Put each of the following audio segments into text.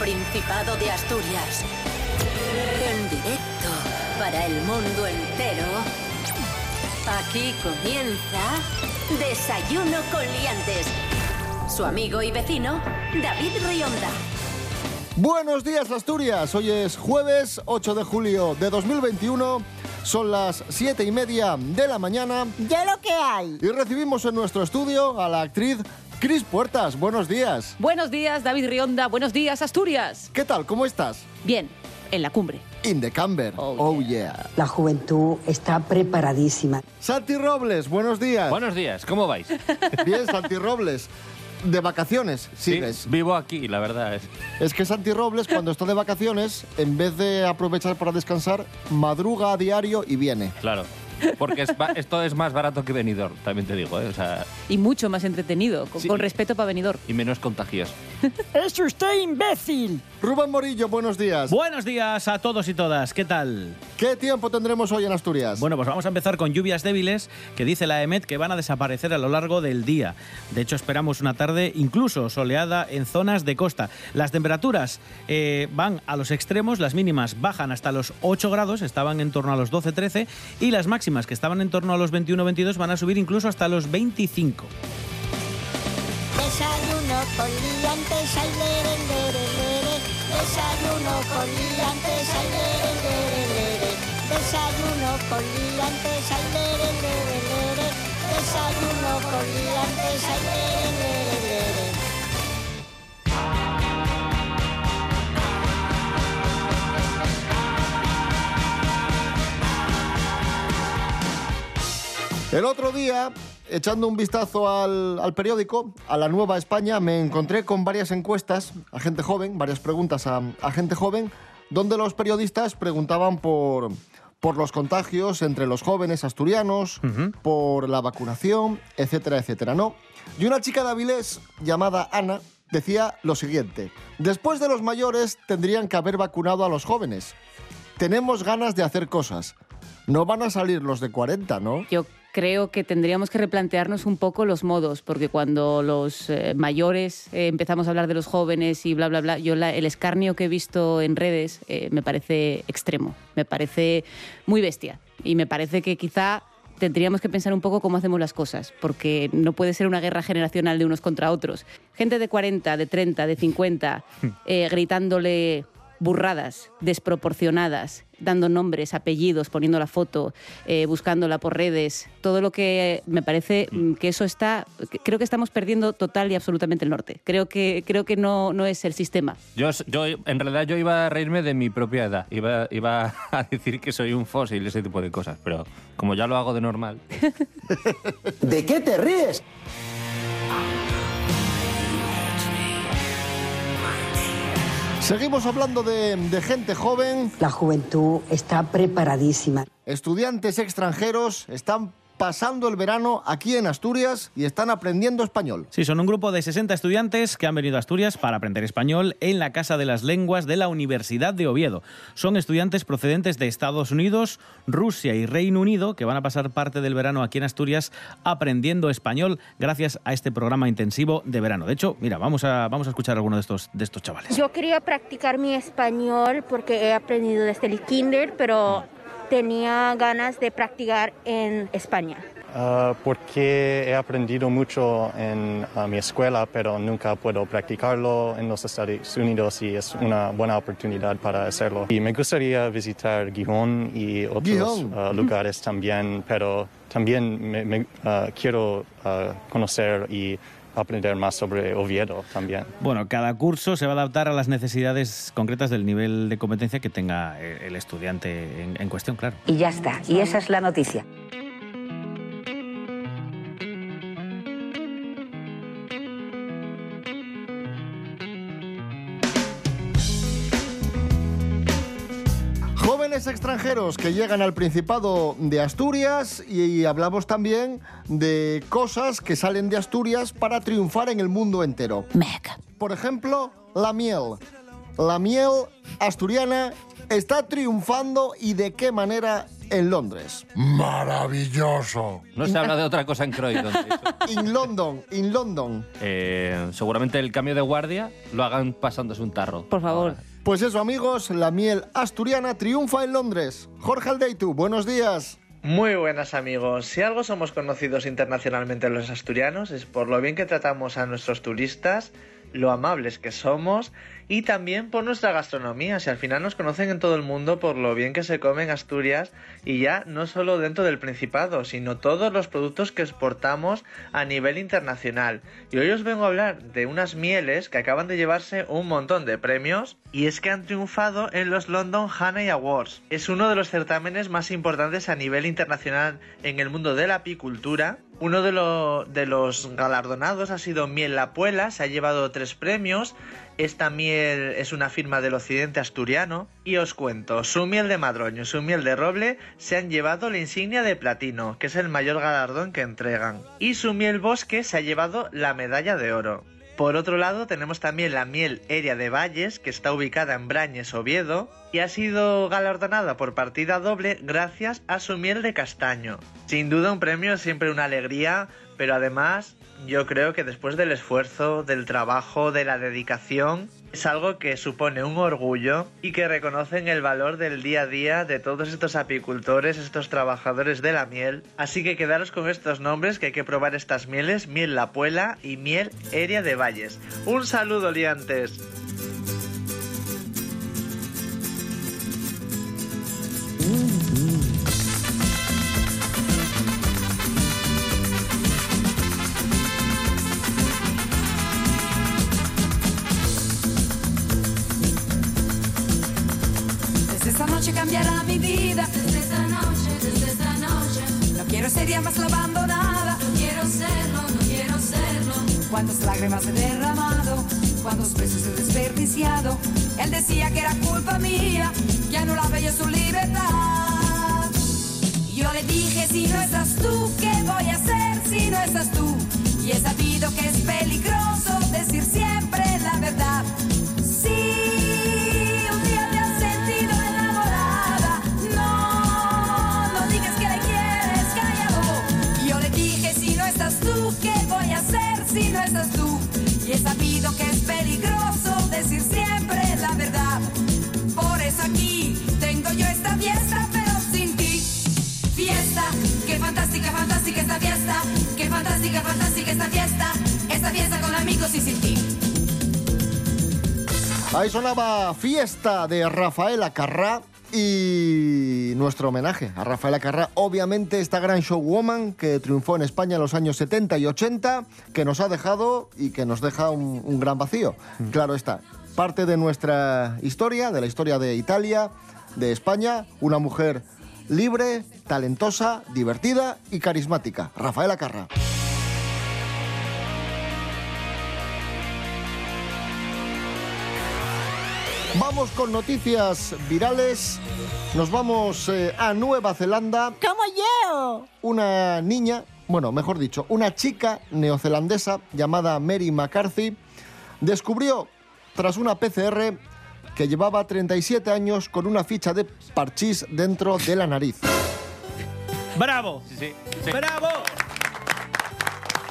Principado de Asturias. En directo para el mundo entero. Aquí comienza Desayuno con Liantes. Su amigo y vecino, David Rionda. Buenos días Asturias, hoy es jueves 8 de julio de 2021, son las 7 y media de la mañana Ya lo que hay. y recibimos en nuestro estudio a la actriz Cris Puertas. Buenos días. Buenos días, David Rionda. Buenos días, Asturias. ¿Qué tal? ¿Cómo estás? Bien, en la cumbre. In the camber. Oh, yeah. La juventud está preparadísima. Santi Robles, buenos días. Buenos días, ¿cómo vais? Bien, Santi Robles. De vacaciones, Sí, sigues. vivo aquí, la verdad es. Es que Santi Robles, cuando está de vacaciones, en vez de aprovechar para descansar, madruga a diario y viene. Claro. Porque es esto es más barato que venidor, también te digo, ¿eh? O sea, Y mucho más entretenido, con, Sí. con respeto para venidor. y menos contagioso. ¡Es usted imbécil! Rubén Morillo, buenos días. Buenos días a todos y todas, ¿qué tal? ¿Qué tiempo tendremos hoy en Asturias? Bueno, pues vamos a empezar con lluvias débiles que dice la EMET que van a desaparecer a lo largo del día. De hecho, esperamos una tarde incluso soleada en zonas de costa. Las temperaturas eh, van a los extremos, las mínimas bajan hasta los 8 grados, estaban en torno a los 12-13, y las máximas que estaban en torno a los 21-22 van a subir incluso hasta los 25. Con liantes, ay, lere, lere. Desayuno con liantes, ay, lere, lere. Desayuno con liantes, ay, lere, lere. Desayuno con liantes, ay. El otro día, echando un vistazo al, al periódico, a la Nueva España, me encontré con varias encuestas a gente joven, varias preguntas a, a gente joven, donde los periodistas preguntaban por, por los contagios entre los jóvenes asturianos, por la vacunación, etcétera, etcétera, ¿no? Y una chica de Avilés llamada Ana decía lo siguiente, después de los mayores tendrían que haber vacunado a los jóvenes. Tenemos ganas de hacer cosas. No van a salir los de 40, ¿no? Yo creo que tendríamos que replantearnos un poco los modos, porque cuando los eh, mayores eh, empezamos a hablar de los jóvenes y bla, bla, bla, yo la- el escarnio que he visto en redes eh, me parece extremo, me parece muy bestia. Y me parece que quizá tendríamos que pensar un poco cómo hacemos las cosas, porque no puede ser una guerra generacional de unos contra otros. Gente de 40, de 30, de 50, eh, gritándole burradas, desproporcionadas, dando nombres, apellidos, poniendo la foto, eh, buscándola por redes, todo lo que me parece mm, que eso está, creo que estamos perdiendo total y absolutamente el norte. Creo que, creo que no, no es el sistema. Yo, yo, en realidad, yo iba a reírme de mi propia edad. Iba, iba a decir que soy un fósil, ese tipo de cosas. Pero como ya lo hago de normal. ¿De qué te ríes? Seguimos hablando de, de gente joven, La juventud está preparadísima. estudiantes extranjeros, están pasando el verano aquí en Asturias y están aprendiendo español. Sí, son un grupo de 60 estudiantes que han venido a Asturias para aprender español en la Casa de las Lenguas de la Universidad de Oviedo. Son estudiantes procedentes de Estados Unidos, Rusia y Reino Unido que van a pasar parte del verano aquí en Asturias aprendiendo español gracias a este programa intensivo de verano. De hecho, mira, vamos a, vamos a escuchar a alguno de estos, de estos chavales. Yo quería practicar mi español porque he aprendido desde el kinder, pero tenía ganas de practicar en España. Ah, porque he aprendido mucho en ah, mi escuela, pero nunca puedo practicarlo en los Estados Unidos y es una buena oportunidad para hacerlo. Y me gustaría visitar Gijón y otros Gijón. ah, lugares también, pero también me, me, ah, quiero conocer y aprender más sobre Oviedo también. Bueno, cada curso se va a adaptar a las necesidades concretas del nivel de competencia que tenga eh, el estudiante en, en cuestión, claro. Y ya está. Y esa es la noticia. Extranjeros que llegan al Principado de Asturias y hablamos también de cosas que salen de Asturias para triunfar en el mundo entero. Por ejemplo, la miel. La miel asturiana está triunfando y de qué manera en Londres. Maravilloso. No se habla de otra cosa en Croydon. In London, in London. Eh, seguramente el cambio de guardia lo hagan pasándose un tarro. Por favor. Pues eso, amigos, la miel asturiana triunfa en Londres. Jorge Aldeitu, buenos días. Muy buenas amigos. Si algo somos conocidos internacionalmente los asturianos es por lo bien que tratamos a nuestros turistas, lo amables que somos y también por nuestra gastronomía. Si al final nos conocen en todo el mundo por lo bien que se come en Asturias y ya no solo dentro del Principado, sino todos los productos que exportamos a nivel internacional. Y hoy os vengo a hablar de unas mieles que acaban de llevarse un montón de premios y es que han triunfado en los London Honey Awards. Es uno de los certámenes más importantes a nivel internacional en el mundo de la apicultura. Uno de, de los galardonados ha sido Miel La Puela, se ha llevado tres premios. Esta miel es una firma del occidente asturiano. Y os cuento, su miel de madroño y su miel de roble se han llevado la insignia de platino, que es el mayor galardón que entregan. Y su miel bosque se ha llevado la medalla de oro. Por otro lado, tenemos también la miel Eria de Valles, que está ubicada en Brañes, Oviedo, y ha sido galardonada por partida doble gracias a su miel de castaño. Sin duda un premio es siempre una alegría, pero además yo creo que después del esfuerzo, del trabajo, de la dedicación, es algo que supone un orgullo y que reconocen el valor del día a día de todos estos apicultores, estos trabajadores de la miel. Así que quedaros con estos nombres que hay que probar estas mieles, miel La Puela y miel Eria de Valles. Un saludo, liantes. Más la abandonada. No quiero serlo, no quiero serlo. Cuántas lágrimas he derramado, cuántos besos he desperdiciado. Él decía que era culpa mía, que anulaba yo su libertad. Yo le dije, si no estás tú, ¿qué voy a hacer si no estás tú? Y he sabido que es peligroso decir siempre la verdad. Ahí sonaba Fiesta de Rafaela Carrá y nuestro homenaje a Rafaela Carrá. Obviamente esta gran showwoman que triunfó en España en los años 70 y 80, que nos ha dejado y que nos deja un, un gran vacío. Claro está, parte de nuestra historia, de la historia de Italia, de España, una mujer libre, talentosa, divertida y carismática. Rafaela Carrá. Vamos con noticias virales. Nos vamos eh, a Nueva Zelanda. ¡Como yo! Una niña, bueno, mejor dicho, una chica neozelandesa llamada Mary McCarthy descubrió, tras una PCR, que llevaba 37 años con una ficha de parchís dentro de la nariz. ¡Bravo! Sí, ¡Bravo!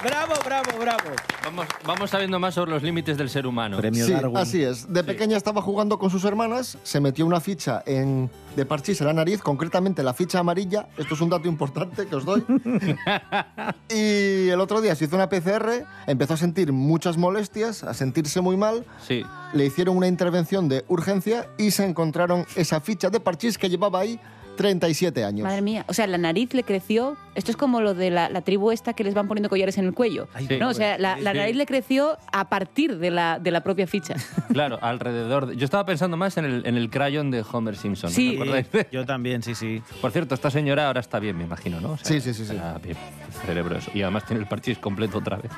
¡Bravo, bravo, bravo! Vamos, vamos sabiendo más sobre los límites del ser humano. Sí, así es. De pequeña estaba jugando con sus hermanas, se metió una ficha en, de parchís en la nariz, concretamente la ficha amarilla. Esto es un dato importante que os doy. y el otro día se hizo una PCR, empezó a sentir muchas molestias, a sentirse muy mal. Sí. Le hicieron una intervención de urgencia y se encontraron esa ficha de parchís que llevaba ahí 37 años. Madre mía, o sea, la nariz le creció. Esto es como lo de la, la tribu esta que les van poniendo collares en el cuello. Sí. ¿no? O sea, la, nariz le creció a partir de la, de la propia ficha. Claro, alrededor. de- Yo estaba pensando más en el, en el crayon de Homer Simpson. ¿no? Sí. ¿Te acordáis? Yo también, sí, sí. Por cierto, esta señora ahora está bien, me imagino, ¿no? O sea, Sí, sí, sí, sí. está bien. Cerebro eso. Y además tiene el parchís completo otra vez.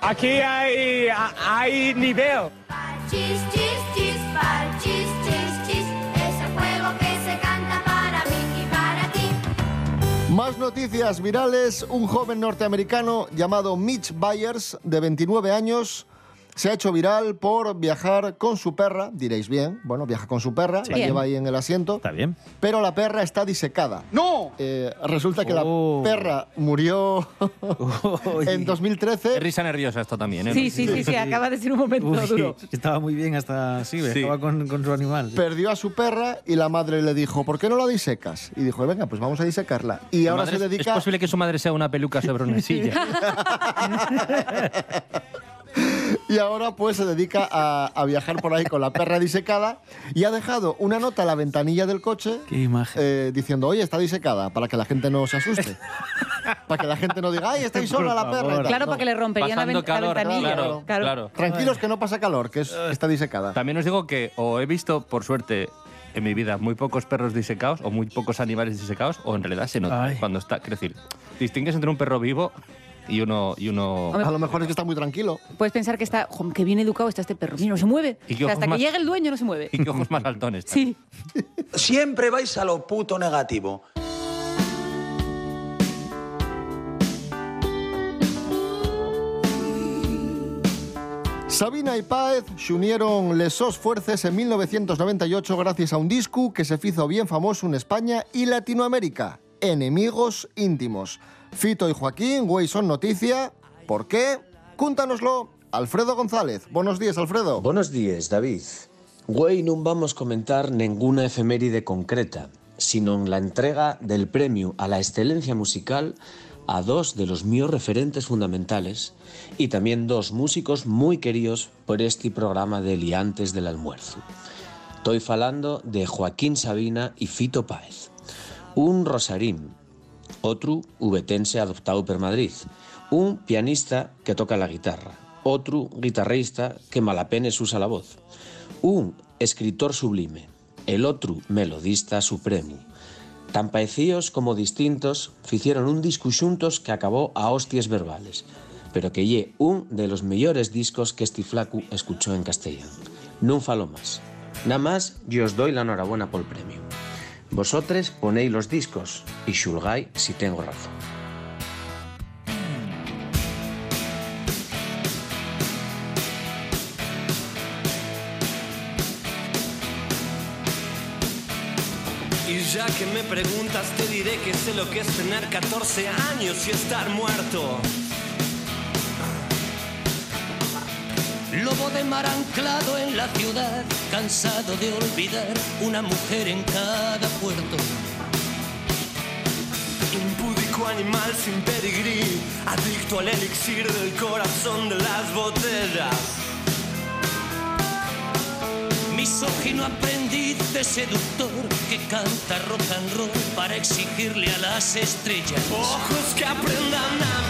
Aquí hay, hay nivel. Chis, chis, Más noticias virales. Un joven norteamericano llamado Mitch Byers, de 29 años, se ha hecho viral por viajar con su perra. Diréis bien, bueno, viaja con su perra, la Bien. lleva ahí en el asiento. Está bien. Pero la perra está disecada. ¡No! Eh, resulta que Oh. la perra murió en 2013. Es risa nerviosa esto también, ¿eh? Sí, sí, sí, sí, acaba de ser un momento Uy, duro. estaba muy bien hasta sí, estaba con, con su animal. Perdió a su perra y la madre le dijo, ¿por qué no la disecas? Y dijo, venga, pues vamos a disecarla. Y Su ahora se dedica... Es posible que su madre sea una peluca sobre una silla. Y ahora pues se dedica a, a viajar por ahí con la perra disecada y ha dejado una nota en la ventanilla del coche Qué imagen. eh, diciendo, oye, está disecada, para que la gente no se asuste. para que la gente no diga, ay, estáis sola la perra. Claro, No. para que le romperían la, ven- la ventanilla. claro, claro. Tranquilos que no pasa calor, que es, está disecada. También os digo que o he visto, por suerte, en mi vida muy pocos perros disecados o muy pocos animales disecados, o en realidad se nota Ay. cuando está. Quiero decir, distingues entre un perro vivo y uno. Y uno A lo mejor es que está muy tranquilo. Puedes pensar que está, "Jo, que bien educado está este perro. Mira, no se mueve. Y qué O sea, hasta más- que llegue el dueño no se mueve. y qué ojos más altones. Sí. Siempre vais a lo puto negativo. Sabina y Páez unieron les sos fuerces en 1998 gracias a un disco que se hizo bien famoso en España y Latinoamérica, Enemigos íntimos. Fito y Joaquín, güey, son noticia. ¿Por qué? Cúntanoslo, Alfredo González. Buenos días, Alfredo. Buenos días, David. Hoy no vamos comentar ninguna efeméride concreta, sino la entrega del premio a la excelencia musical a dos de los míos referentes fundamentales y también dos músicos muy queridos por este programa de Liantes del Almuerzo. Estoy falando de Joaquín Sabina y Fito Páez. Un rosarín, otro ubetense adoptado por Madrid, un pianista que toca la guitarra, otro guitarrista que malapenes usa la voz, un escritor sublime, el otro melodista supremo. Tan parecidos como distintos, hicieron un disco xuntos que acabó a hostias verbales, pero que lle un de los mejores discos que este escuchó en castellano. No falo más. Nada más, yo os doy la enhorabuena por el premio. Vosotros ponéis los discos y xulgáis si tengo razón. Y ya que me preguntas, te diré que sé lo que es tener 14 años y estar muerto. Lobo de mar anclado en la ciudad, cansado de olvidar una mujer en cada puerto. Impúdico animal sin pedigrí, adicto al elixir del corazón de las botellas. Misógino aprendiz de seductor que canta rock and roll para exigirle a las estrellas. Ojos que aprendan a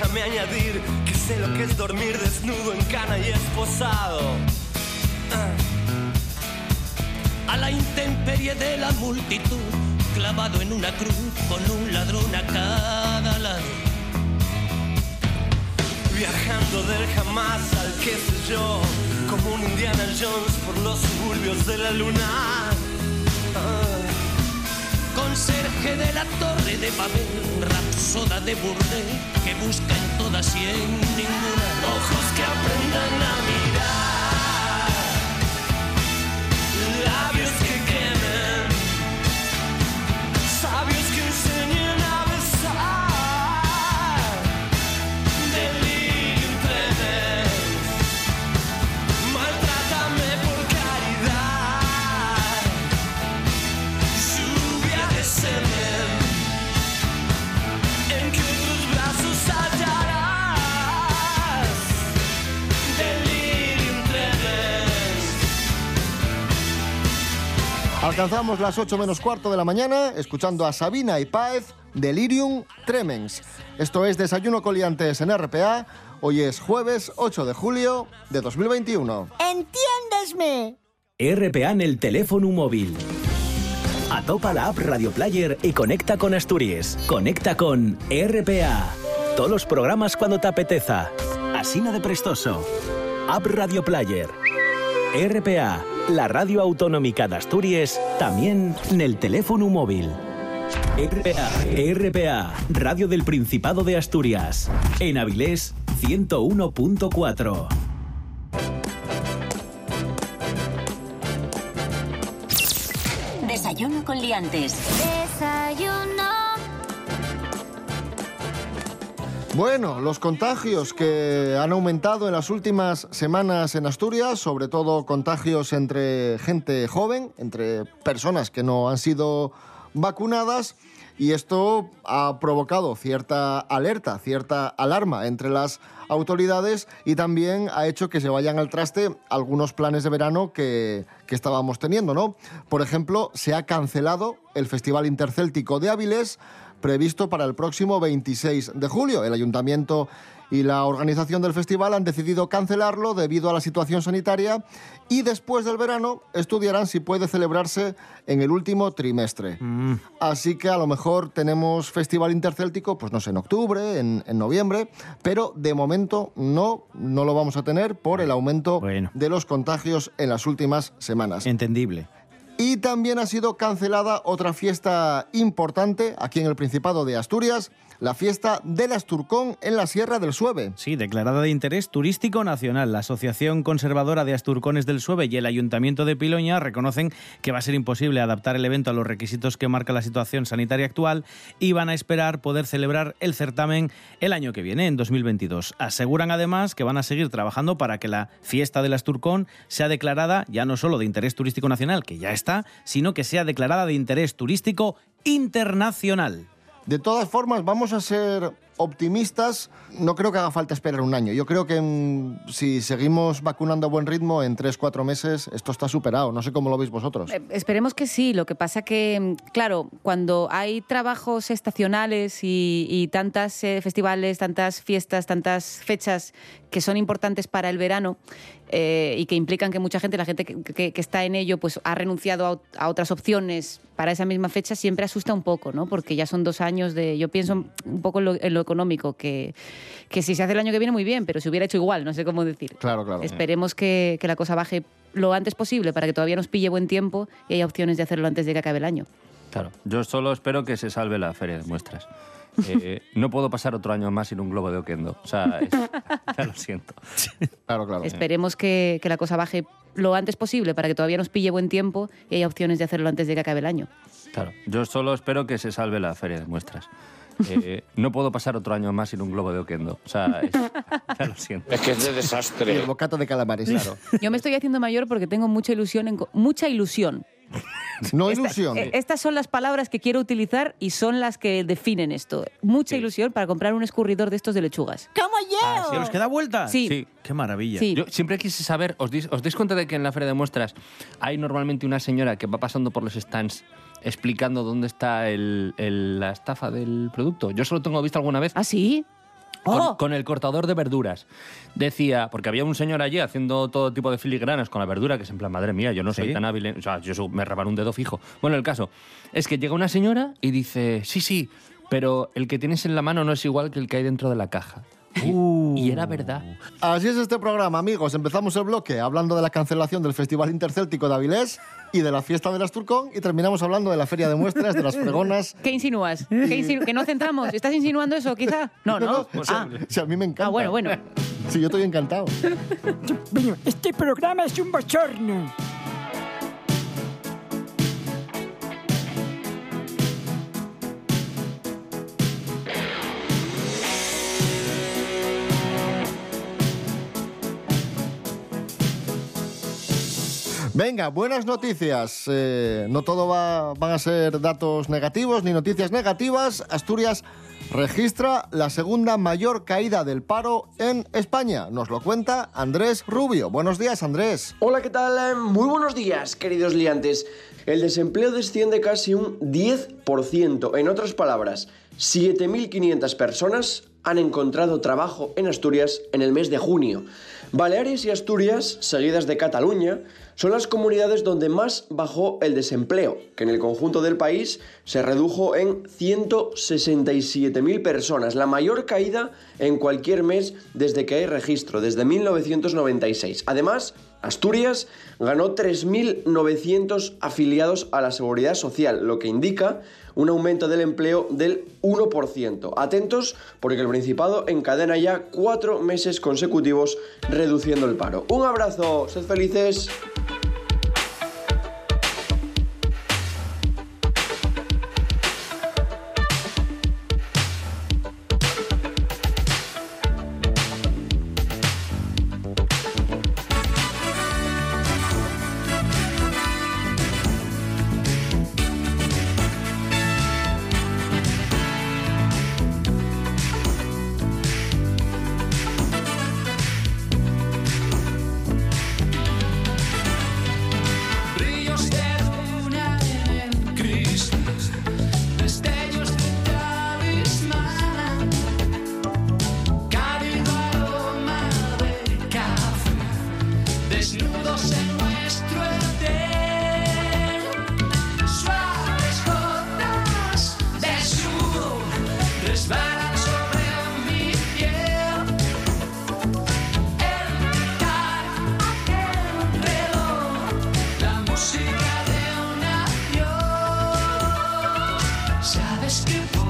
déjame añadir que sé lo que es dormir desnudo en cana y esposado. A la intemperie de la multitud, clavado en una cruz con un ladrón a cada lado. Viajando del jamás al qué sé yo, como un Indiana Jones por los suburbios de la luna. Conserje de la torre de Babel, rapsoda de burdel que busca en todas y en ninguna. Ojos que aprendan a mirar, Alcanzamos las 8 menos cuarto de la mañana escuchando a Sabina y Páez, Delirium Tremens. Esto es Desayuno Coliantes en RPA. Hoy es jueves 8 de julio de 2021. ¿Entiendesme? RPA en el teléfono móvil. Atopa la app Radio Player y conecta con Asturias. Conecta con RPA. Todos los programas cuando te apeteza. Asina de Prestoso. App Radio Player. RPA, la radio autonómica de Asturias, también en el teléfono móvil. RPA, RPA, Radio del Principado de Asturias. En Avilés 101.4. Desayuno con liantes. Desayuno. Bueno, los contagios que han aumentado en las últimas semanas en Asturias, sobre todo contagios entre gente joven, entre personas que no han sido vacunadas, y esto ha provocado cierta alerta, cierta alarma entre las autoridades y también ha hecho que se vayan al traste algunos planes de verano que, que estábamos teniendo, ¿no? Por ejemplo, se ha cancelado el Festival Intercéltico de Áviles, previsto para el próximo 26 de julio. El ayuntamiento y la organización del festival han decidido cancelarlo debido a la situación sanitaria y después del verano estudiarán si puede celebrarse en el último trimestre. Así que a lo mejor tenemos festival intercéltico, pues no sé, en octubre, en, en noviembre, pero de momento no, no lo vamos a tener por el aumento de los contagios en las últimas semanas. Entendible. Y también ha sido cancelada otra fiesta importante aquí en el Principado de Asturias, la fiesta del Asturcón en la Sierra del Sueve. Sí, declarada de interés turístico nacional. La Asociación Conservadora de Asturcones del Sueve y el Ayuntamiento de Piloña reconocen que va a ser imposible adaptar el evento a los requisitos que marca la situación sanitaria actual y van a esperar poder celebrar el certamen el año que viene, en 2022. Aseguran además que van a seguir trabajando para que la fiesta del Asturcón sea declarada ya no solo de interés turístico nacional, que ya está, sino que sea declarada de interés turístico internacional. De todas formas, vamos a ser optimistas. No creo que haga falta esperar un año. Yo creo que mm, si seguimos vacunando a buen ritmo, en tres, cuatro meses esto está superado. No sé cómo lo veis vosotros. Eh, Esperemos que sí. Lo que pasa que, mm, claro, cuando hay trabajos estacionales y, y tantas eh, festivales, tantas fiestas, tantas fechas que son importantes para el verano eh, y que implican que mucha gente, la gente que, que- que está en ello, pues ha renunciado a, a otras opciones para esa misma fecha, siempre asusta un poco, ¿no? Porque ya son dos años de. Yo pienso un poco en lo, en lo económico, que, que si se hace el año que viene, muy bien, pero se hubiera hecho igual, no sé cómo decir. Claro, claro. Esperemos que, que la cosa baje lo antes posible para que todavía nos pille buen tiempo y haya opciones de hacerlo antes de que acabe el año. Claro, yo solo espero que se salve la feria de muestras. Eh, no puedo pasar otro año más sin un globo de Oquendo. O sea, es- ya lo siento. Claro, claro. Esperemos que, que la cosa baje lo antes posible para que todavía nos pille buen tiempo y haya opciones de hacerlo antes de que acabe el año. Claro, yo solo espero que se salve la feria de muestras. Eh, no puedo pasar otro año más sin un globo de Oquendo. O sea, es- ya lo siento. Es que es de desastre. Y el bocata de calamares. Claro. Yo me estoy haciendo mayor porque tengo mucha ilusión, en mucha ilusión. No Esta- ilusión. eh, estas son las palabras que quiero utilizar y son las que definen esto. Mucha ilusión para comprar un escurridor de estos de lechugas. ¿Cómo yo? ¿Se os queda vuelta? Sí. Qué maravilla. Sí. Yo siempre quise saber, ¿os, dis- ¿os dais cuenta de que en la feria de muestras hay normalmente una señora que va pasando por los stands explicando dónde está el- el- la estafa del producto? Yo solo tengo visto alguna vez. ¿Ah, sí? Con, Oh. con el cortador de verduras. Decía, porque había un señor allí haciendo todo tipo de filigranas con la verdura, que es en plan, madre mía, yo no soy ¿Sí? tan hábil. en- o sea, yo me reban un dedo fijo. Bueno, el caso es que llega una señora y dice, sí, sí, pero el que tienes en la mano no es igual que el que hay dentro de la caja. Y era verdad. Así es este programa, amigos. Empezamos el bloque hablando de la cancelación del Festival Intercéltico de Avilés y de la fiesta del Asturcón y terminamos hablando de la feria de muestras, de las fregonas. ¿Qué insinúas? ¿Qué insinu- ¿Que no centramos? ¿Estás insinuando eso, quizá? No, no. o sea, Ah. si a mí me encanta. Ah, bueno, bueno. Sí, yo estoy encantado. Este programa es un bochorno. Venga, buenas noticias. Eh, no todo va, van a ser datos negativos ni noticias negativas. Asturias registra la segunda mayor caída del paro en España. Nos lo cuenta Andrés Rubio. Buenos días, Andrés. Hola, ¿qué tal? Muy buenos días, queridos liantes. El desempleo desciende casi un 10%. En otras palabras, 7.500 personas han encontrado trabajo en Asturias en el mes de junio. Baleares y Asturias, seguidas de Cataluña, son las comunidades donde más bajó el desempleo, que en el conjunto del país se redujo en 167.000 personas, la mayor caída en cualquier mes desde que hay registro, desde 1996. Además, Asturias ganó 3.900 afiliados a la seguridad social, lo que indica un aumento del empleo del 1%. Atentos porque el Principado encadena ya cuatro meses consecutivos reduciendo el paro. Un abrazo, sed felices. Sabes que volveré,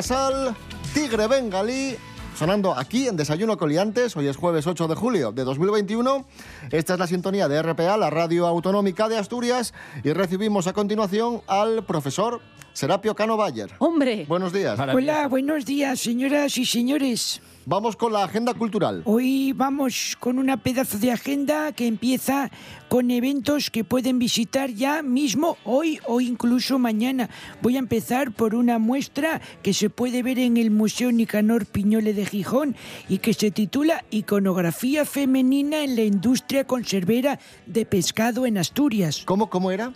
Casal, Tigre Bengalí, sonando aquí en Desayuno Coliantes. Hoy es jueves 8 de julio de 2021. Esta es la sintonía de RPA, la radio autonómica de Asturias, y recibimos a continuación al profesor Serapio Cano Bayer. ¡Hombre! Buenos días. Hola, buenos días, señoras y señores. Vamos con la agenda cultural. Hoy vamos con una pedazo de agenda que empieza con eventos que pueden visitar ya mismo hoy o incluso mañana. Voy a empezar por una muestra que se puede ver en el Museo Nicanor Piñole de Gijón y que se titula Iconografía femenina en la industria conservera de pescado en Asturias. ¿Cómo, cómo era?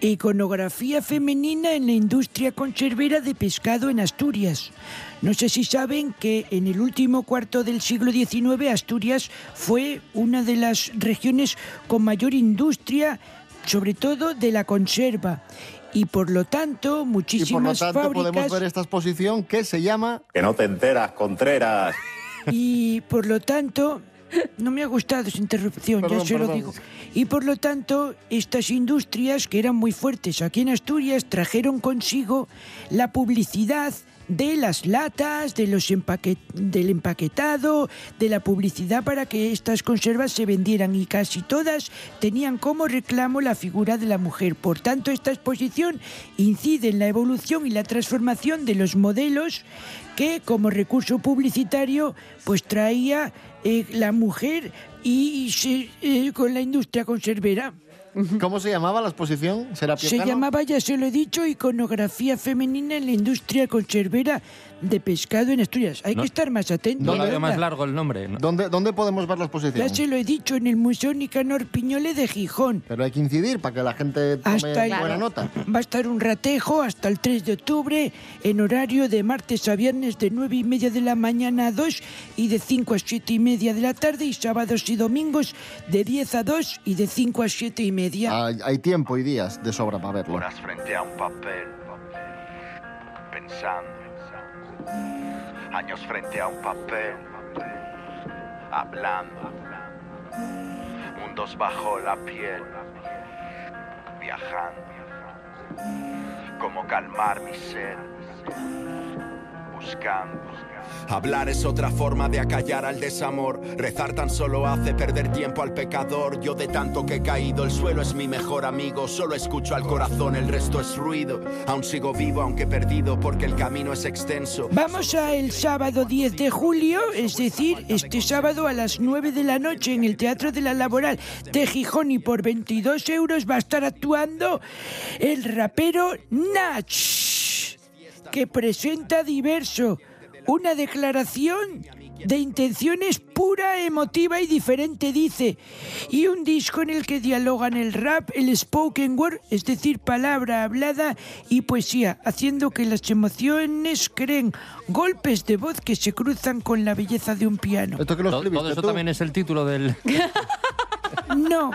Iconografía femenina en la industria conservera de pescado en Asturias. No sé si saben que en el último cuarto del siglo XIX Asturias fue una de las regiones con mayor industria, sobre todo de la conserva. Y por lo tanto, Y por lo muchísimas tanto podemos ver esta exposición que se llama... Que no te enteras, Contreras. y por lo tanto no me ha gustado esa interrupción, Perdón, ya se lo digo. Y por lo tanto, estas industrias que eran muy fuertes aquí en Asturias trajeron consigo la publicidad de las latas, de los del empaquetado, de la publicidad para que estas conservas se vendieran y casi todas tenían como reclamo la figura de la mujer. Por tanto, esta exposición incide en la evolución y la transformación de los modelos que como recurso publicitario pues traía eh, la mujer y eh, con la industria conservera. ¿Cómo se llamaba la exposición? Serapio Se Cano? llamaba, ya se lo he dicho, iconografía femenina en la industria conservera de pescado en Asturias. Hay No- que estar más atentos. No lo veo ¿verdad? más largo el nombre. ¿no? ¿Dónde, ¿Dónde podemos ver la exposición? Ya se lo he dicho, en el Museo Nicanor Piñole de Gijón. Pero hay que incidir para que la gente tome Hasta el- buena nota. Va a estar un ratejo hasta el 3 de octubre en horario de martes a viernes de 9 y media de la mañana a 2 y de 5 a 7 y media de la tarde y sábados y domingos de 10 a 2 y de 5 a 7 y media. Hay, hay tiempo y días de sobra para verlo. Horas frente a un papel, pensando. Años frente a un papel, hablando. Mundos bajo la piel, viajando. Cómo calmar mi sed, buscando. Hablar es otra forma de acallar al desamor. Rezar tan solo hace perder tiempo al pecador. Yo de tanto que he caído, el suelo es mi mejor amigo. Solo escucho al corazón, el resto es ruido. Aún sigo vivo, aunque perdido, porque el camino es extenso. Vamos a el sábado 10 de julio, es decir, este sábado a las 9 de la noche en el Teatro de la Laboral de Gijón y por 22 euros va a estar actuando el rapero Nach, que presenta diverso, una declaración de intenciones pura, emotiva y diferente, dice, y un disco en el que dialogan el rap, el spoken word, es decir, palabra hablada y poesía, haciendo que las emociones creen golpes de voz que se cruzan con la belleza de un piano. Esto que lo Todo, escribiste todo eso tú. también es el título del... No.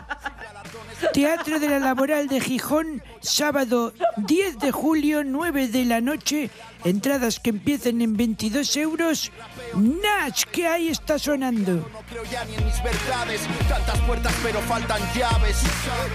Teatro de la Laboral de Gijón, sábado 10 de julio, 9 de la noche. Entradas que empiezan en 22 euros. Nach, que ahí está sonando. No creo ya ni en mis verdades. Tantas puertas, pero faltan llaves.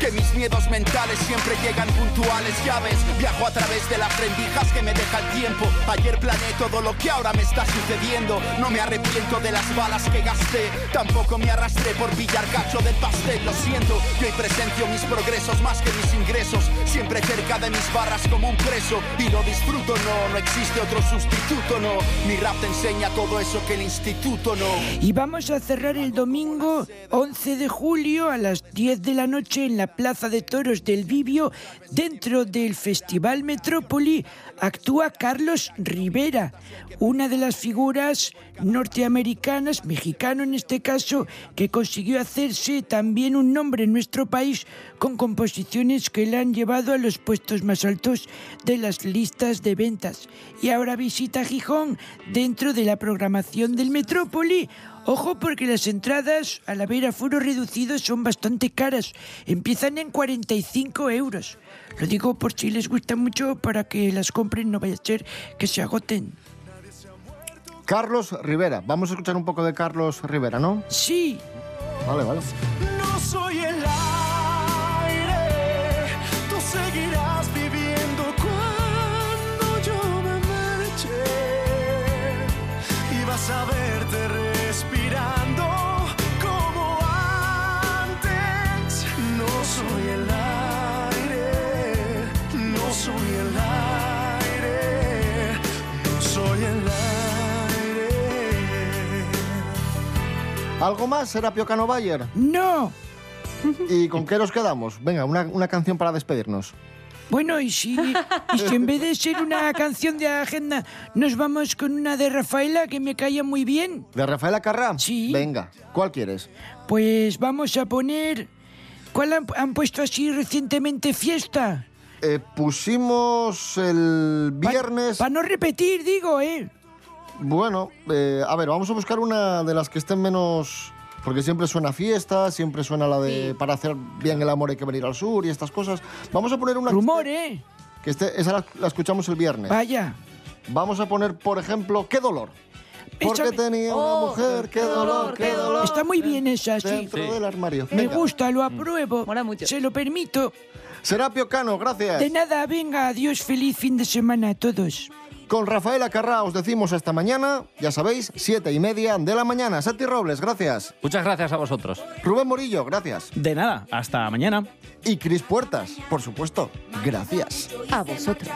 Que mis miedos mentales siempre llegan puntuales. Llaves, viajo a través de las rendijas que me deja el tiempo. Ayer planeé todo lo que ahora me está sucediendo. No me arrepiento de las balas que gasté. Tampoco me arrastré por pillar cacho del pastel. Lo siento, yo hoy presencio mis progresos más que mis ingresos. Siempre cerca de mis barras como un preso. Y lo disfruto, no, no existe otro sustituto, no. Mi rap te enseña todo eso que el instituto no. Y vamos a cerrar el domingo 11 de julio a las 10 de la noche en la Plaza de Toros del Vivio, dentro del Festival Metrópoli, actúa Carlos Rivera, una de las figuras norteamericanas, mexicano en este caso, que consiguió hacerse también un nombre en nuestro país con composiciones que le han llevado a los puestos más altos de las listas de ventas. Y ahora visita Gijón dentro de la programación del Metrópoli. Ojo porque las entradas al haber aforo reducido son bastante caras. Empiezan en 45 euros. Lo digo por si les gusta mucho para que las compren, no vaya a ser que se agoten. Carlos Rivera. Vamos a escuchar un poco de Carlos Rivera, ¿no? Sí. Vale, vale. No soy el ¿Algo más, Serapio Cano Bayer? No. ¿Y con qué nos quedamos? Venga, una, una canción para despedirnos. Bueno, y si, y si en vez de ser una canción de agenda, nos vamos con una de Rafaela que me caía muy bien. ¿De Rafaela Carrá? Sí. Venga, ¿cuál quieres? Pues vamos a poner. ¿Cuál han, han puesto así recientemente fiesta? Eh, pusimos el viernes... Para no repetir, digo, ¿eh? Bueno, eh, a ver, vamos a buscar una de las que estén menos... Porque siempre suena fiesta, siempre suena la de para hacer bien el amor hay que venir al sur y estas cosas. Vamos a poner una... Rumor, ¿eh? Que esté, esa la, la escuchamos el viernes. Vaya. Vamos a poner, por ejemplo, ¿Qué dolor? Porque Échame- tenía una mujer, qué dolor, qué dolor. Está muy bien esa, sí. Dentro del armario. Me Venga. gusta, lo apruebo. Se lo permito. Serapio Cano, gracias. De nada, venga, adiós, feliz fin de semana a todos. Con Rafaela Carrá os decimos hasta mañana, ya sabéis, siete y media de la mañana. Santi Robles, gracias. Muchas gracias a vosotros. Rubén Morillo, gracias. De nada, hasta mañana. Y Cris Puertas, por supuesto, gracias. A vosotros.